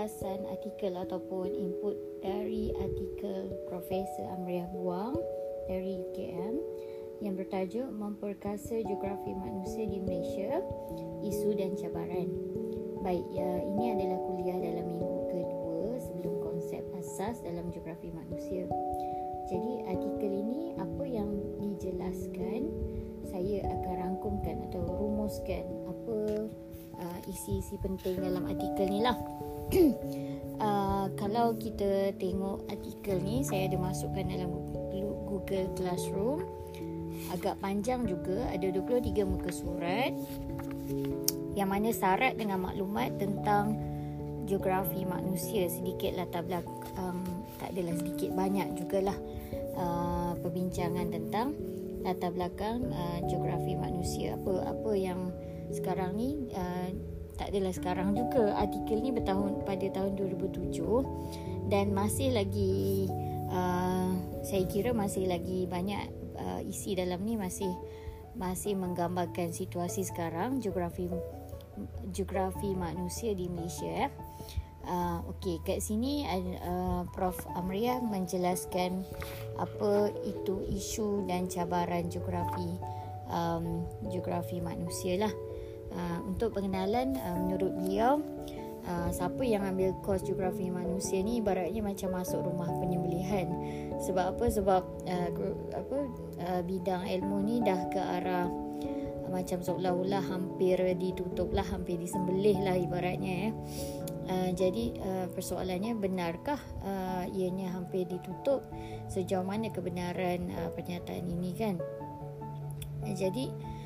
ulasan artikel ataupun input dari artikel Profesor Amriah Buang dari UKM yang bertajuk Memperkasa Geografi Manusia di Malaysia, Isu dan Cabaran. Baik, ya, ini adalah kuliah dalam minggu kedua sebelum konsep asas dalam geografi manusia. Jadi artikel ini apa yang dijelaskan saya akan rangkumkan atau rumuskan apa uh, isi-isi penting dalam artikel ni lah. Uh, kalau kita tengok artikel ni saya ada masukkan dalam Google Classroom. Agak panjang juga ada 23 muka surat. Yang mana syarat dengan maklumat tentang geografi manusia sedikit latar belakang um, tak adalah sedikit banyak jugalah uh, perbincangan tentang latar belakang uh, geografi manusia. Apa apa yang sekarang ni uh, tak adalah sekarang juga artikel ni bertahun pada tahun 2007 dan masih lagi uh, saya kira masih lagi banyak uh, isi dalam ni masih masih menggambarkan situasi sekarang geografi geografi manusia di Malaysia eh. Uh, Okey, kat sini uh, Prof Amriah menjelaskan apa itu isu dan cabaran geografi um, geografi manusia lah. Uh, untuk pengenalan, uh, menurut beliau, uh, siapa yang ambil kos geografi manusia ni ibaratnya macam masuk rumah penyembelihan. Sebab apa? Sebab uh, apa uh, bidang ilmu ni dah ke arah uh, macam seolah-olah hampir ditutup lah, hampir disembelih lah ibaratnya ya. Uh, jadi uh, persoalannya benarkah uh, ianya hampir ditutup sejauh mana kebenaran uh, pernyataan ini kan uh, jadi uh,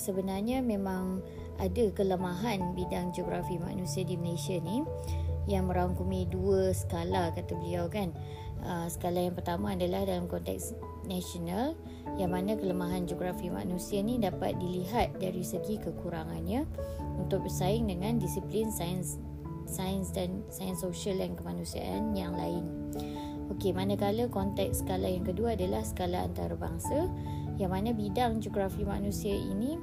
sebenarnya memang ada kelemahan bidang geografi manusia di Malaysia ni yang merangkumi dua skala kata beliau kan uh, skala yang pertama adalah dalam konteks nasional yang mana kelemahan geografi manusia ni dapat dilihat dari segi kekurangannya untuk bersaing dengan disiplin sains sains dan sains sosial dan kemanusiaan yang lain. Okey, manakala konteks skala yang kedua adalah skala antarabangsa yang mana bidang geografi manusia ini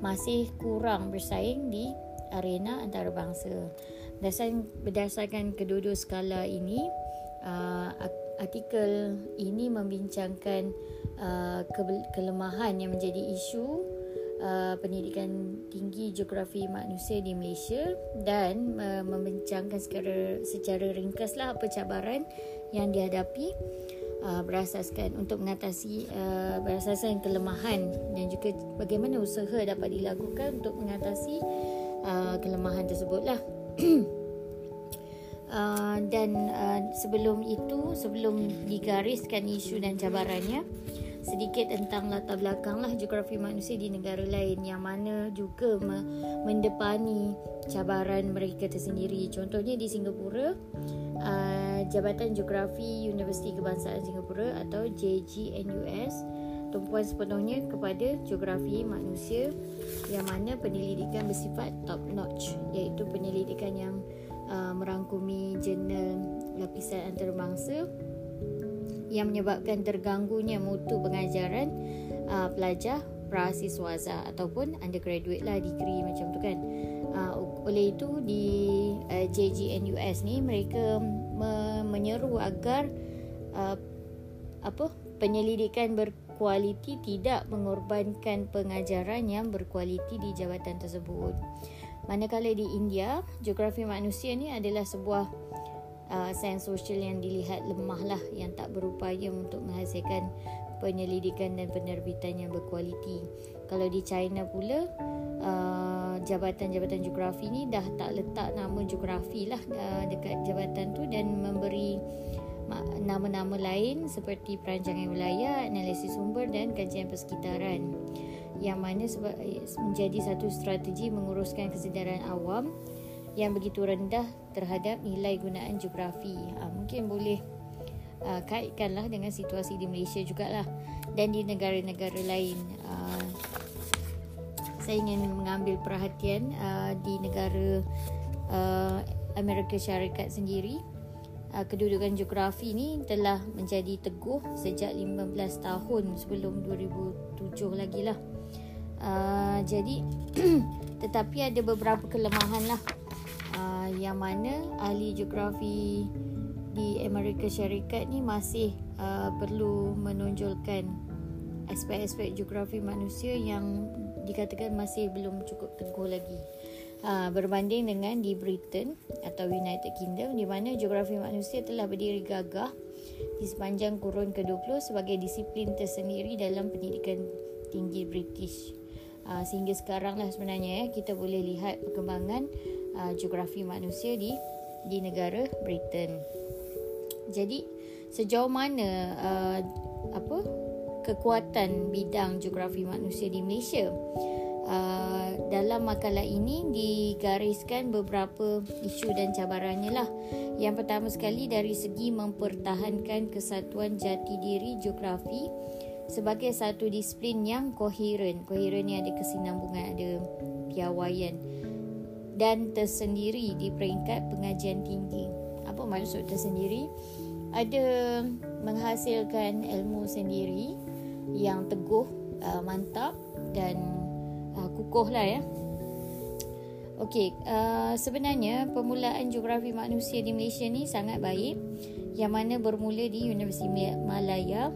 masih kurang bersaing di arena antarabangsa. Berdasarkan, berdasarkan kedua-dua skala ini, uh, artikel ini membincangkan uh, kelemahan yang menjadi isu uh, pendidikan tinggi geografi manusia di Malaysia dan uh, membincangkan secara secara ringkaslah apa cabaran yang dihadapi uh, berasaskan untuk mengatasi uh, berasaskan kelemahan dan juga bagaimana usaha dapat dilakukan untuk mengatasi uh, kelemahan tersebutlah. uh, dan uh, sebelum itu sebelum digariskan isu dan cabarannya sedikit tentang latar belakang lah geografi manusia di negara lain yang mana juga mendepani cabaran mereka tersendiri. Contohnya di Singapura, uh, Jabatan Geografi Universiti Kebangsaan Singapura atau JGNUS tumpuan sepenuhnya kepada geografi manusia yang mana penyelidikan bersifat top notch iaitu penyelidikan yang uh, merangkumi jurnal lapisan antarabangsa yang menyebabkan terganggunya mutu pengajaran uh, pelajar prasiswaza ataupun undergraduate lah degree macam tu kan. Uh, oleh itu di uh, JGNUS ni mereka me- menyeru agar uh, apa penyelidikan berkualiti tidak mengorbankan pengajaran yang berkualiti di jabatan tersebut. Manakala di India, geografi manusia ni adalah sebuah uh, sains sosial yang dilihat lemah lah yang tak berupaya untuk menghasilkan penyelidikan dan penerbitan yang berkualiti. Kalau di China pula uh, jabatan-jabatan geografi ni dah tak letak nama geografi lah uh, dekat jabatan tu dan memberi nama-nama lain seperti perancangan wilayah, analisis sumber dan kajian persekitaran yang mana sebab menjadi satu strategi menguruskan kesedaran awam yang begitu rendah terhadap nilai gunaan geografi. Ha, mungkin boleh uh, kaitkanlah dengan situasi di Malaysia jugalah dan di negara-negara lain. Uh, saya ingin mengambil perhatian uh, di negara uh, Amerika Syarikat sendiri. Uh, kedudukan geografi ini telah menjadi teguh sejak 15 tahun sebelum 2007 lagi lah. Uh, jadi tetapi ada beberapa kelemahan lah yang mana ahli geografi di Amerika Syarikat ni masih uh, perlu menonjolkan aspek-aspek geografi manusia yang dikatakan masih belum cukup teguh lagi. Uh, berbanding dengan di Britain atau United Kingdom di mana geografi manusia telah berdiri gagah di sepanjang kurun ke-20 sebagai disiplin tersendiri dalam pendidikan tinggi British. Uh, sehingga sekarang lah sebenarnya eh, kita boleh lihat perkembangan uh, geografi manusia di di negara Britain. Jadi sejauh mana uh, apa kekuatan bidang geografi manusia di Malaysia? Uh, dalam makalah ini digariskan beberapa isu dan cabarannya lah. Yang pertama sekali dari segi mempertahankan kesatuan jati diri geografi sebagai satu disiplin yang koheren. Koheren ni ada kesinambungan, ada piawaian dan tersendiri di peringkat pengajian tinggi. Apa maksud tersendiri? Ada menghasilkan ilmu sendiri yang teguh, uh, mantap dan uh, kukuh lah ya. Okey, uh, sebenarnya permulaan geografi manusia di Malaysia ni sangat baik yang mana bermula di Universiti Malaya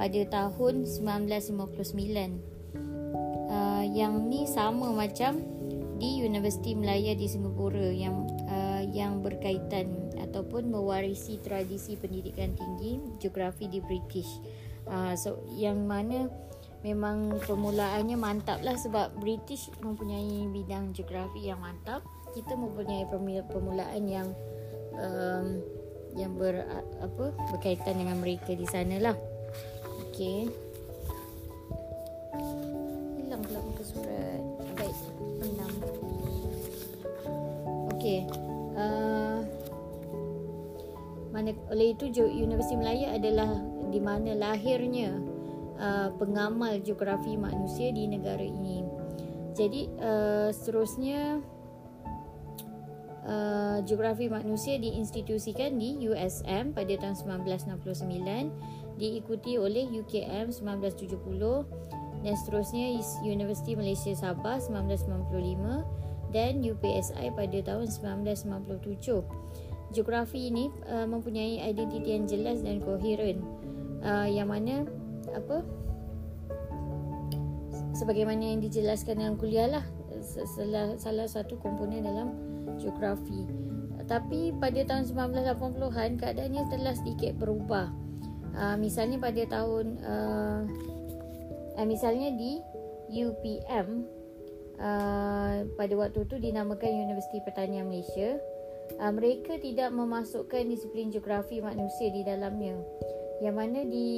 pada tahun 1959. Uh, yang ni sama macam di Universiti Melaya di Singapura yang uh, yang berkaitan ataupun mewarisi tradisi pendidikan tinggi geografi di British. Uh, so yang mana memang permulaannya mantap lah sebab British mempunyai bidang geografi yang mantap. Kita mempunyai permulaan yang um, yang ber apa berkaitan dengan mereka di sana lah. Okay. Hilang pula muka surat. Baik. Enam. Okey. Uh, mana oleh itu Universiti Melaya adalah di mana lahirnya uh, pengamal geografi manusia di negara ini. Jadi uh, seterusnya uh, geografi manusia diinstitusikan di USM pada tahun 1969 diikuti oleh UKM 1970 dan seterusnya Universiti Malaysia Sabah 1995 dan UPSI pada tahun 1997. Geografi ini uh, mempunyai identiti yang jelas dan koheren uh, yang mana apa sebagaimana yang dijelaskan dalam kuliah lah salah, salah satu komponen dalam geografi. Tapi pada tahun 1980-an keadaannya telah sedikit berubah. Uh, misalnya pada tahun uh, uh, misalnya di UPM Uh, pada waktu itu dinamakan Universiti Pertanian Malaysia. Uh, mereka tidak memasukkan disiplin geografi manusia di dalamnya. Yang mana di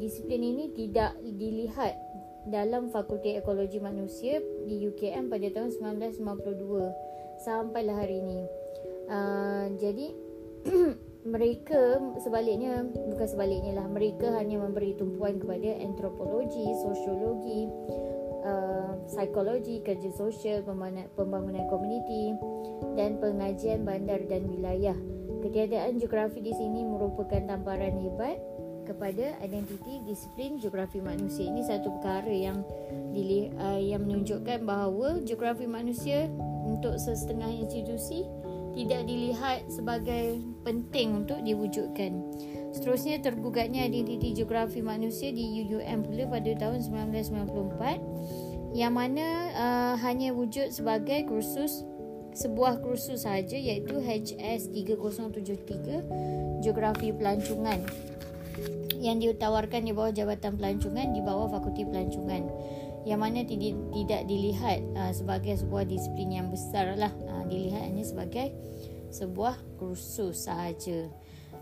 disiplin ini tidak dilihat dalam Fakulti Ekologi Manusia di UKM pada tahun 1952 sampailah hari ini. Uh, jadi mereka sebaliknya bukan sebaliknya lah mereka hanya memberi tumpuan kepada antropologi, sosiologi, Uh, psikologi, kerja sosial, pembangunan, komuniti dan pengajian bandar dan wilayah. Ketiadaan geografi di sini merupakan tamparan hebat kepada identiti disiplin geografi manusia. Ini satu perkara yang dili, uh, yang menunjukkan bahawa geografi manusia untuk sesetengah institusi tidak dilihat sebagai penting untuk diwujudkan. Seterusnya tergugatnya identiti geografi manusia di UUM pula pada tahun 1994 yang mana uh, hanya wujud sebagai kursus sebuah kursus sahaja iaitu HS 3073 Geografi Pelancongan yang ditawarkan di bawah Jabatan Pelancongan di bawah Fakulti Pelancongan. Yang mana tidak, tidak dilihat uh, sebagai sebuah disiplin yang besar lah uh, dilihat hanya sebagai sebuah kursus sahaja.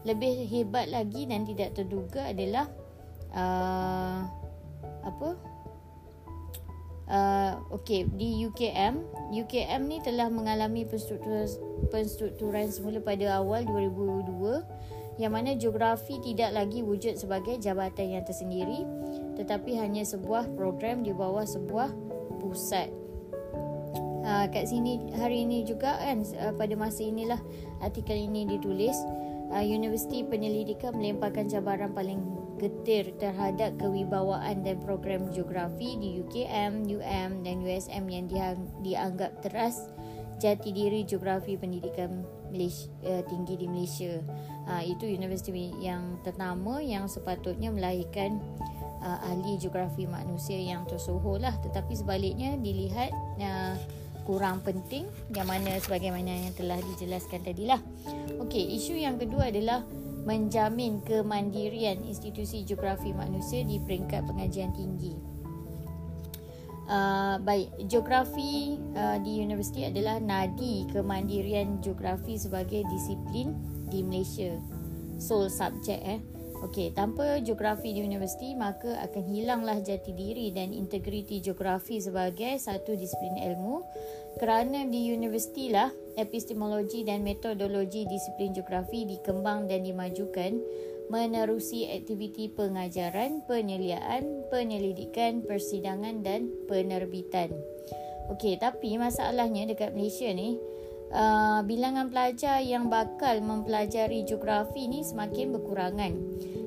Lebih hebat lagi dan tidak terduga adalah uh, apa? Uh, okey di UKM UKM ni telah mengalami penstrukturan, penstrukturan semula pada awal 2002 yang mana geografi tidak lagi wujud sebagai jabatan yang tersendiri tetapi hanya sebuah program di bawah sebuah pusat Uh, kat sini hari ini juga kan uh, pada masa inilah artikel ini ditulis uh, Universiti Penyelidikan melemparkan cabaran paling getir terhadap kewibawaan dan program geografi di UKM, UM dan USM yang dianggap teras jati diri geografi pendidikan Malaysia, uh, tinggi di Malaysia. Uh, itu universiti yang pertama yang sepatutnya melahirkan uh, ahli geografi manusia yang tersohor lah. Tetapi sebaliknya dilihat uh, kurang penting yang mana sebagaimana yang telah dijelaskan tadi lah. Okey, isu yang kedua adalah menjamin kemandirian institusi geografi manusia di peringkat pengajian tinggi. Uh, baik, geografi uh, di universiti adalah nadi kemandirian geografi sebagai disiplin di Malaysia. Sole subject eh. Okey, tanpa geografi di universiti maka akan hilanglah jati diri dan integriti geografi sebagai satu disiplin ilmu kerana di universiti lah epistemologi dan metodologi disiplin geografi dikembang dan dimajukan menerusi aktiviti pengajaran, penyeliaan, penyelidikan, persidangan dan penerbitan. Okey, tapi masalahnya dekat Malaysia ni, uh, bilangan pelajar yang bakal mempelajari geografi ni semakin berkurangan.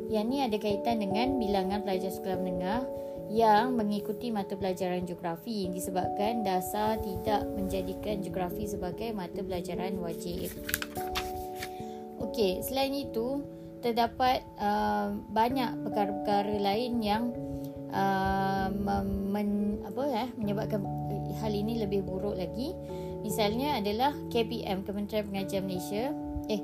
Yang ni ada kaitan dengan bilangan pelajar sekolah menengah yang mengikuti mata pelajaran geografi disebabkan dasar tidak menjadikan geografi sebagai mata pelajaran wajib. Okey, selain itu, terdapat uh, banyak perkara-perkara lain yang uh, men, apa eh menyebabkan hal ini lebih buruk lagi. Misalnya adalah KPM Kementerian Pengajian Malaysia eh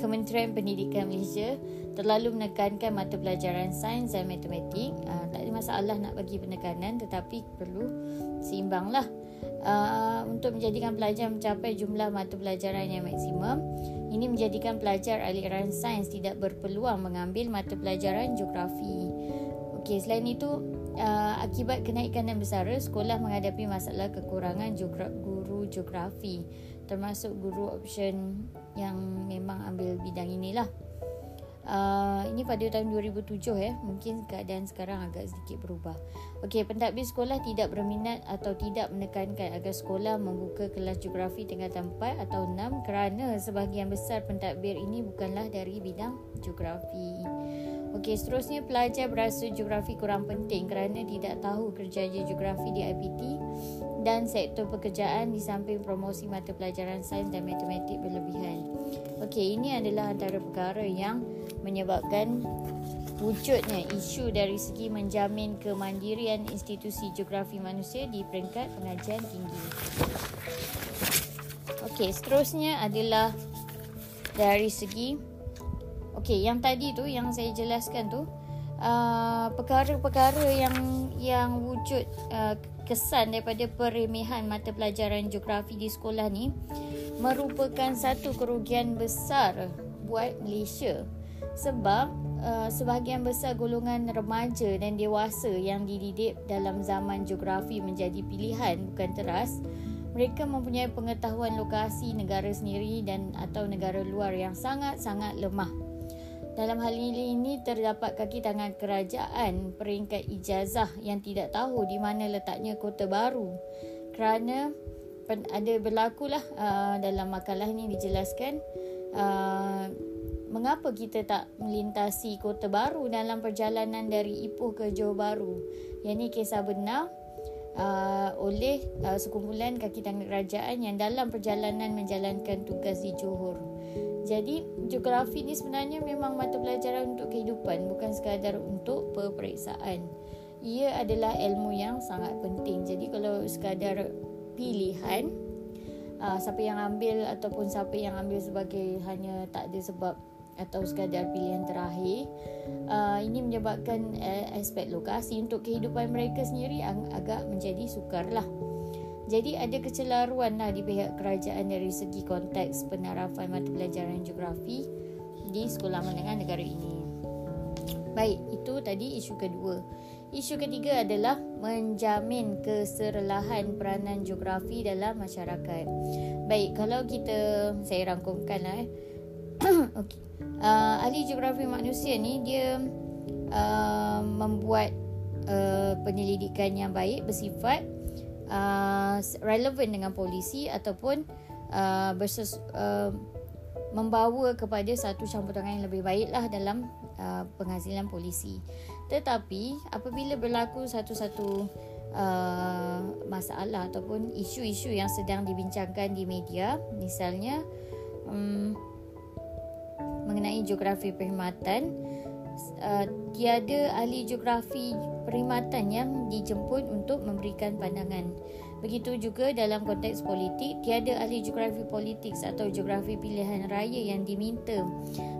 Kementerian Pendidikan Malaysia terlalu menekankan mata pelajaran sains dan matematik. Uh, tak ada masalah nak bagi penekanan tetapi perlu seimbanglah. Uh, untuk menjadikan pelajar mencapai jumlah mata pelajaran yang maksimum ini menjadikan pelajar aliran sains tidak berpeluang mengambil mata pelajaran geografi. Okey, selain itu, uh, akibat kenaikan dan besar, sekolah menghadapi masalah kekurangan geogra- guru geografi termasuk guru option yang memang ambil bidang inilah. Uh, ini pada tahun 2007 ya. Mungkin keadaan sekarang agak sedikit berubah. Okey, pentadbir sekolah tidak berminat atau tidak menekankan agar sekolah membuka kelas geografi tingkatan 4 atau 6 kerana sebahagian besar pentadbir ini bukanlah dari bidang geografi. Okey, seterusnya pelajar berasa geografi kurang penting kerana tidak tahu kerjaya geografi di IPT dan sektor pekerjaan di samping promosi mata pelajaran sains dan matematik berlebihan. Okey, ini adalah antara perkara yang menyebabkan wujudnya isu dari segi menjamin kemandirian institusi geografi manusia di peringkat pengajian tinggi. Okey, seterusnya adalah dari segi Okey, yang tadi tu yang saya jelaskan tu uh, perkara-perkara yang yang wujud uh, kesan daripada peremehan mata pelajaran geografi di sekolah ni merupakan satu kerugian besar buat Malaysia. Sebab uh, sebahagian besar golongan remaja dan dewasa yang dididik dalam zaman geografi menjadi pilihan bukan teras mereka mempunyai pengetahuan lokasi negara sendiri dan atau negara luar yang sangat-sangat lemah dalam hal ini, terdapat kaki tangan kerajaan peringkat ijazah yang tidak tahu di mana letaknya kota baru. Kerana ada berlakulah uh, dalam makalah ini dijelaskan uh, mengapa kita tak melintasi kota baru dalam perjalanan dari Ipoh ke Johor Bahru. Yang ini kisah benar uh, oleh uh, sekumpulan kaki tangan kerajaan yang dalam perjalanan menjalankan tugas di Johor. Jadi geografi ni sebenarnya memang mata pelajaran untuk kehidupan bukan sekadar untuk peperiksaan. Ia adalah ilmu yang sangat penting. Jadi kalau sekadar pilihan uh, siapa yang ambil ataupun siapa yang ambil sebagai hanya tak ada sebab atau sekadar pilihan terakhir uh, ini menyebabkan uh, aspek lokasi untuk kehidupan mereka sendiri agak menjadi sukar lah. Jadi ada kecelaruan lah di pihak kerajaan dari segi konteks penarafan mata pelajaran geografi di sekolah menengah negara ini. Baik, itu tadi isu kedua. Isu ketiga adalah menjamin keserelahan peranan geografi dalam masyarakat. Baik, kalau kita saya rangkumkan lah eh. okay. Uh, ahli geografi manusia ni dia uh, membuat uh, penyelidikan yang baik bersifat uh, relevan dengan polisi ataupun uh, berses, uh, membawa kepada satu campur tangan yang lebih baiklah dalam uh, penghasilan polisi. Tetapi apabila berlaku satu-satu uh, masalah ataupun isu-isu yang sedang dibincangkan di media misalnya um, mengenai geografi perkhidmatan uh, tiada ahli geografi perkhidmatan yang dijemput untuk memberikan pandangan Begitu juga dalam konteks politik, tiada ahli geografi politik atau geografi pilihan raya yang diminta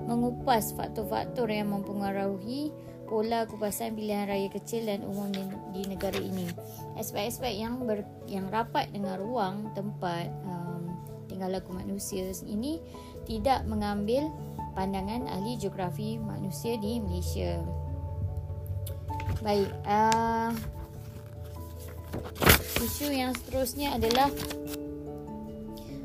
mengupas faktor-faktor yang mempengaruhi pola kupasan pilihan raya kecil dan umum di, di negara ini. Aspek-aspek yang ber, yang rapat dengan ruang tempat um, tinggal laku manusia ini tidak mengambil pandangan ahli geografi manusia di Malaysia. Baik, uh, Isu yang seterusnya adalah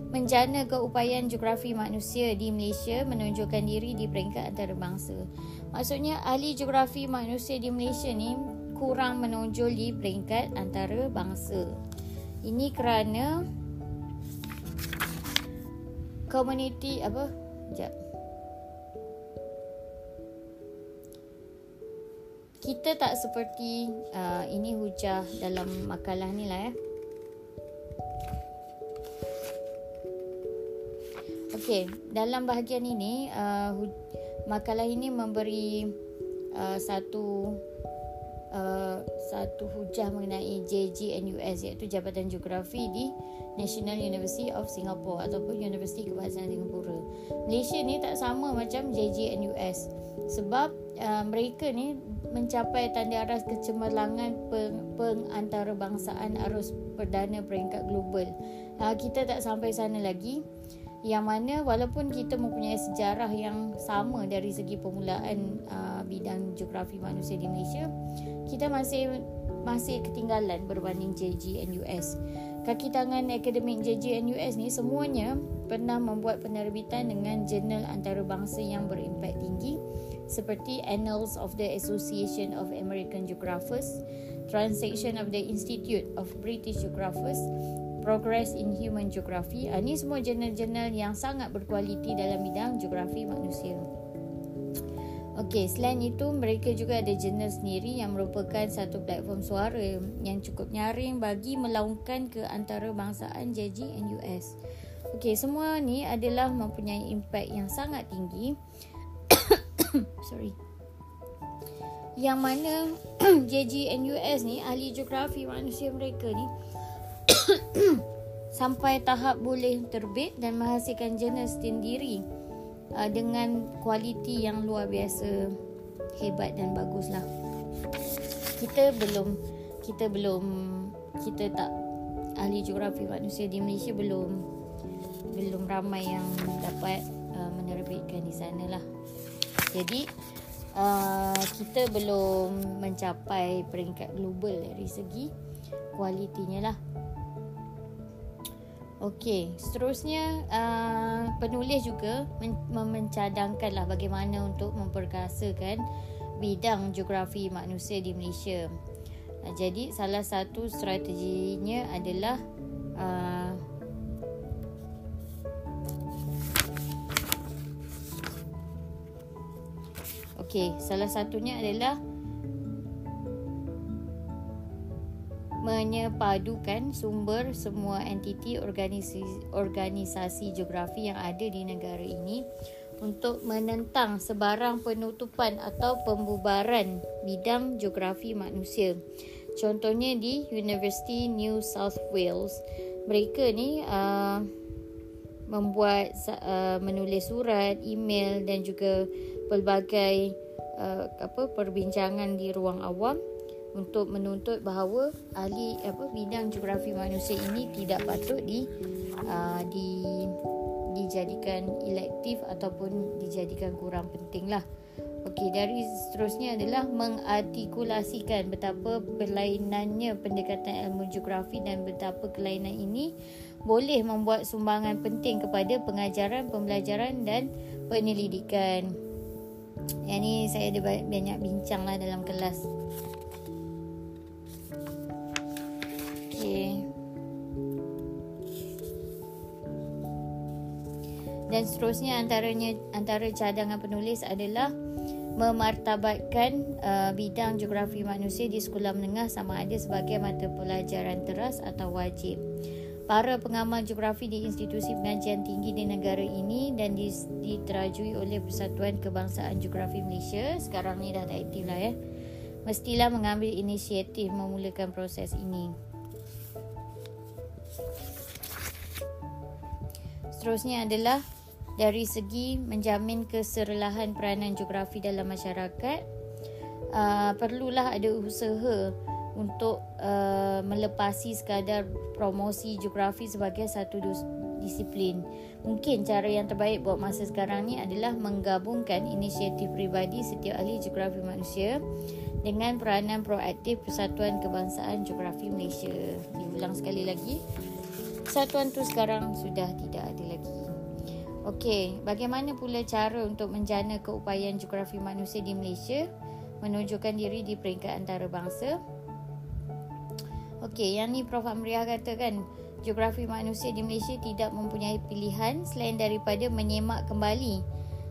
menjana keupayaan geografi manusia di Malaysia menunjukkan diri di peringkat antarabangsa. Maksudnya ahli geografi manusia di Malaysia ni kurang menonjol di peringkat antarabangsa. Ini kerana komuniti apa? Sekejap. Kita tak seperti uh, ini hujah dalam makalah ni lah ya. Okey, dalam bahagian ini uh, makalah ini memberi uh, satu uh, satu hujah mengenai JGNUS iaitu Jabatan Geografi di National University of Singapore ataupun Universiti Kebangsaan Singapura. Malaysia ni tak sama macam JGNUS sebab uh, mereka ni mencapai tanda aras kecemerlangan peng, pengantarbangsaan arus perdana peringkat global. Uh, kita tak sampai sana lagi. Yang mana walaupun kita mempunyai sejarah yang sama dari segi permulaan uh, bidang geografi manusia di Malaysia, kita masih masih ketinggalan berbanding JG and US. Kaki tangan akademik JG and US ni semuanya pernah membuat penerbitan dengan jurnal antarabangsa yang berimpak tinggi seperti Annals of the Association of American Geographers, Transaction of the Institute of British Geographers, Progress in Human Geography. Ini ah, semua jurnal-jurnal yang sangat berkualiti dalam bidang geografi manusia. Okey, selain itu mereka juga ada jurnal sendiri yang merupakan satu platform suara yang cukup nyaring bagi melaungkan ke antara bangsaan JG and US. Okey, semua ni adalah mempunyai impact yang sangat tinggi sorry yang mana JG NUS ni ahli geografi manusia mereka ni sampai tahap boleh terbit dan menghasilkan jurnal sendiri uh, dengan kualiti yang luar biasa hebat dan baguslah kita belum kita belum kita tak ahli geografi manusia di Malaysia belum belum ramai yang dapat uh, menerbitkan di sana lah jadi uh, kita belum mencapai peringkat global dari segi kualitinya lah. Okey, seterusnya uh, penulis juga men- mencadangkan lah bagaimana untuk memperkasakan bidang geografi manusia di Malaysia. Uh, jadi salah satu strateginya adalah uh, Okey, salah satunya adalah menyepadukan sumber semua entiti organisasi, organisasi geografi yang ada di negara ini untuk menentang sebarang penutupan atau pembubaran bidang geografi manusia. Contohnya di University New South Wales, mereka ni uh, membuat uh, menulis surat, email dan juga pelbagai uh, apa perbincangan di ruang awam untuk menuntut bahawa ahli apa bidang geografi manusia ini tidak patut di uh, di dijadikan elektif ataupun dijadikan kurang penting lah. Okey, dari seterusnya adalah mengartikulasikan betapa perlainannya pendekatan ilmu geografi dan betapa kelainan ini boleh membuat sumbangan penting kepada pengajaran, pembelajaran dan penyelidikan. Yang ni saya ada banyak bincang lah dalam kelas. Dan seterusnya antaranya antara cadangan penulis adalah memartabatkan uh, bidang geografi manusia di sekolah menengah sama ada sebagai mata pelajaran teras atau wajib. Para pengamal geografi di institusi pengajian tinggi di negara ini dan diterajui oleh Persatuan Kebangsaan Geografi Malaysia, sekarang ni dah tak aktif lah ya, mestilah mengambil inisiatif memulakan proses ini. Seterusnya adalah dari segi menjamin keserelahan peranan geografi dalam masyarakat uh, perlulah ada usaha untuk uh, melepasi sekadar promosi geografi sebagai satu disiplin. Mungkin cara yang terbaik buat masa sekarang ni adalah menggabungkan inisiatif pribadi setiap ahli geografi manusia dengan peranan proaktif Persatuan Kebangsaan Geografi Malaysia. Diulang sekali lagi. Persatuan tu sekarang sudah tidak ada. Okey, bagaimana pula cara untuk menjana keupayaan geografi manusia di Malaysia menunjukkan diri di peringkat antarabangsa? Okey, yang ni Prof Amriah kata kan, geografi manusia di Malaysia tidak mempunyai pilihan selain daripada menyemak kembali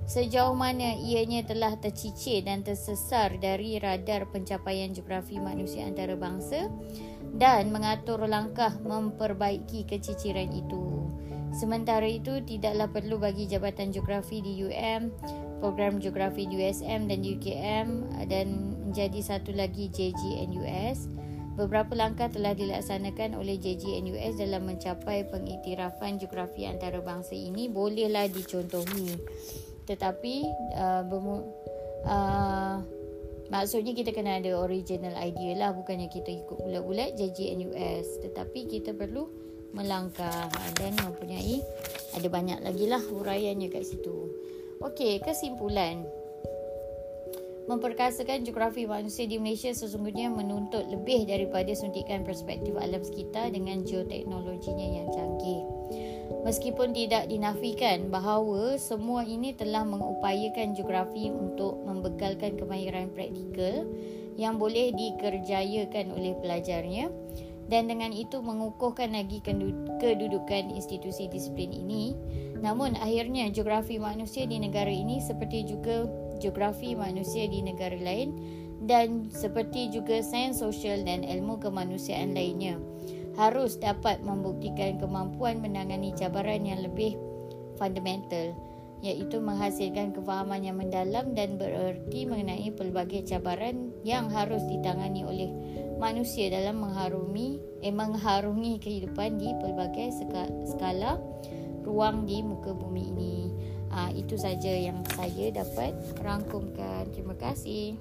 sejauh mana ianya telah tercicir dan tersesar dari radar pencapaian geografi manusia antarabangsa dan mengatur langkah memperbaiki keciciran itu. Sementara itu, tidaklah perlu bagi Jabatan Geografi di UM, Program Geografi di USM dan UKM dan menjadi satu lagi JGNUS. Beberapa langkah telah dilaksanakan oleh JGNUS dalam mencapai pengiktirafan geografi antarabangsa ini bolehlah dicontohi. Tetapi uh, bermu, uh, maksudnya kita kena ada original idea lah bukannya kita ikut bulat-bulat JGNUS tetapi kita perlu melangkah dan mempunyai ada banyak lagi lah huraiannya kat situ. Okey, kesimpulan. Memperkasakan geografi manusia di Malaysia sesungguhnya menuntut lebih daripada suntikan perspektif alam sekitar dengan geoteknologinya yang canggih. Meskipun tidak dinafikan bahawa semua ini telah mengupayakan geografi untuk membekalkan kemahiran praktikal yang boleh dikerjayakan oleh pelajarnya, dan dengan itu mengukuhkan lagi kedudukan institusi disiplin ini. Namun akhirnya geografi manusia di negara ini seperti juga geografi manusia di negara lain dan seperti juga sains sosial dan ilmu kemanusiaan lainnya harus dapat membuktikan kemampuan menangani cabaran yang lebih fundamental iaitu menghasilkan kefahaman yang mendalam dan bererti mengenai pelbagai cabaran yang harus ditangani oleh manusia dalam mengharumi eh, mengharungi kehidupan di pelbagai skala ruang di muka bumi ini. Ah, itu saja yang saya dapat rangkumkan. Terima kasih.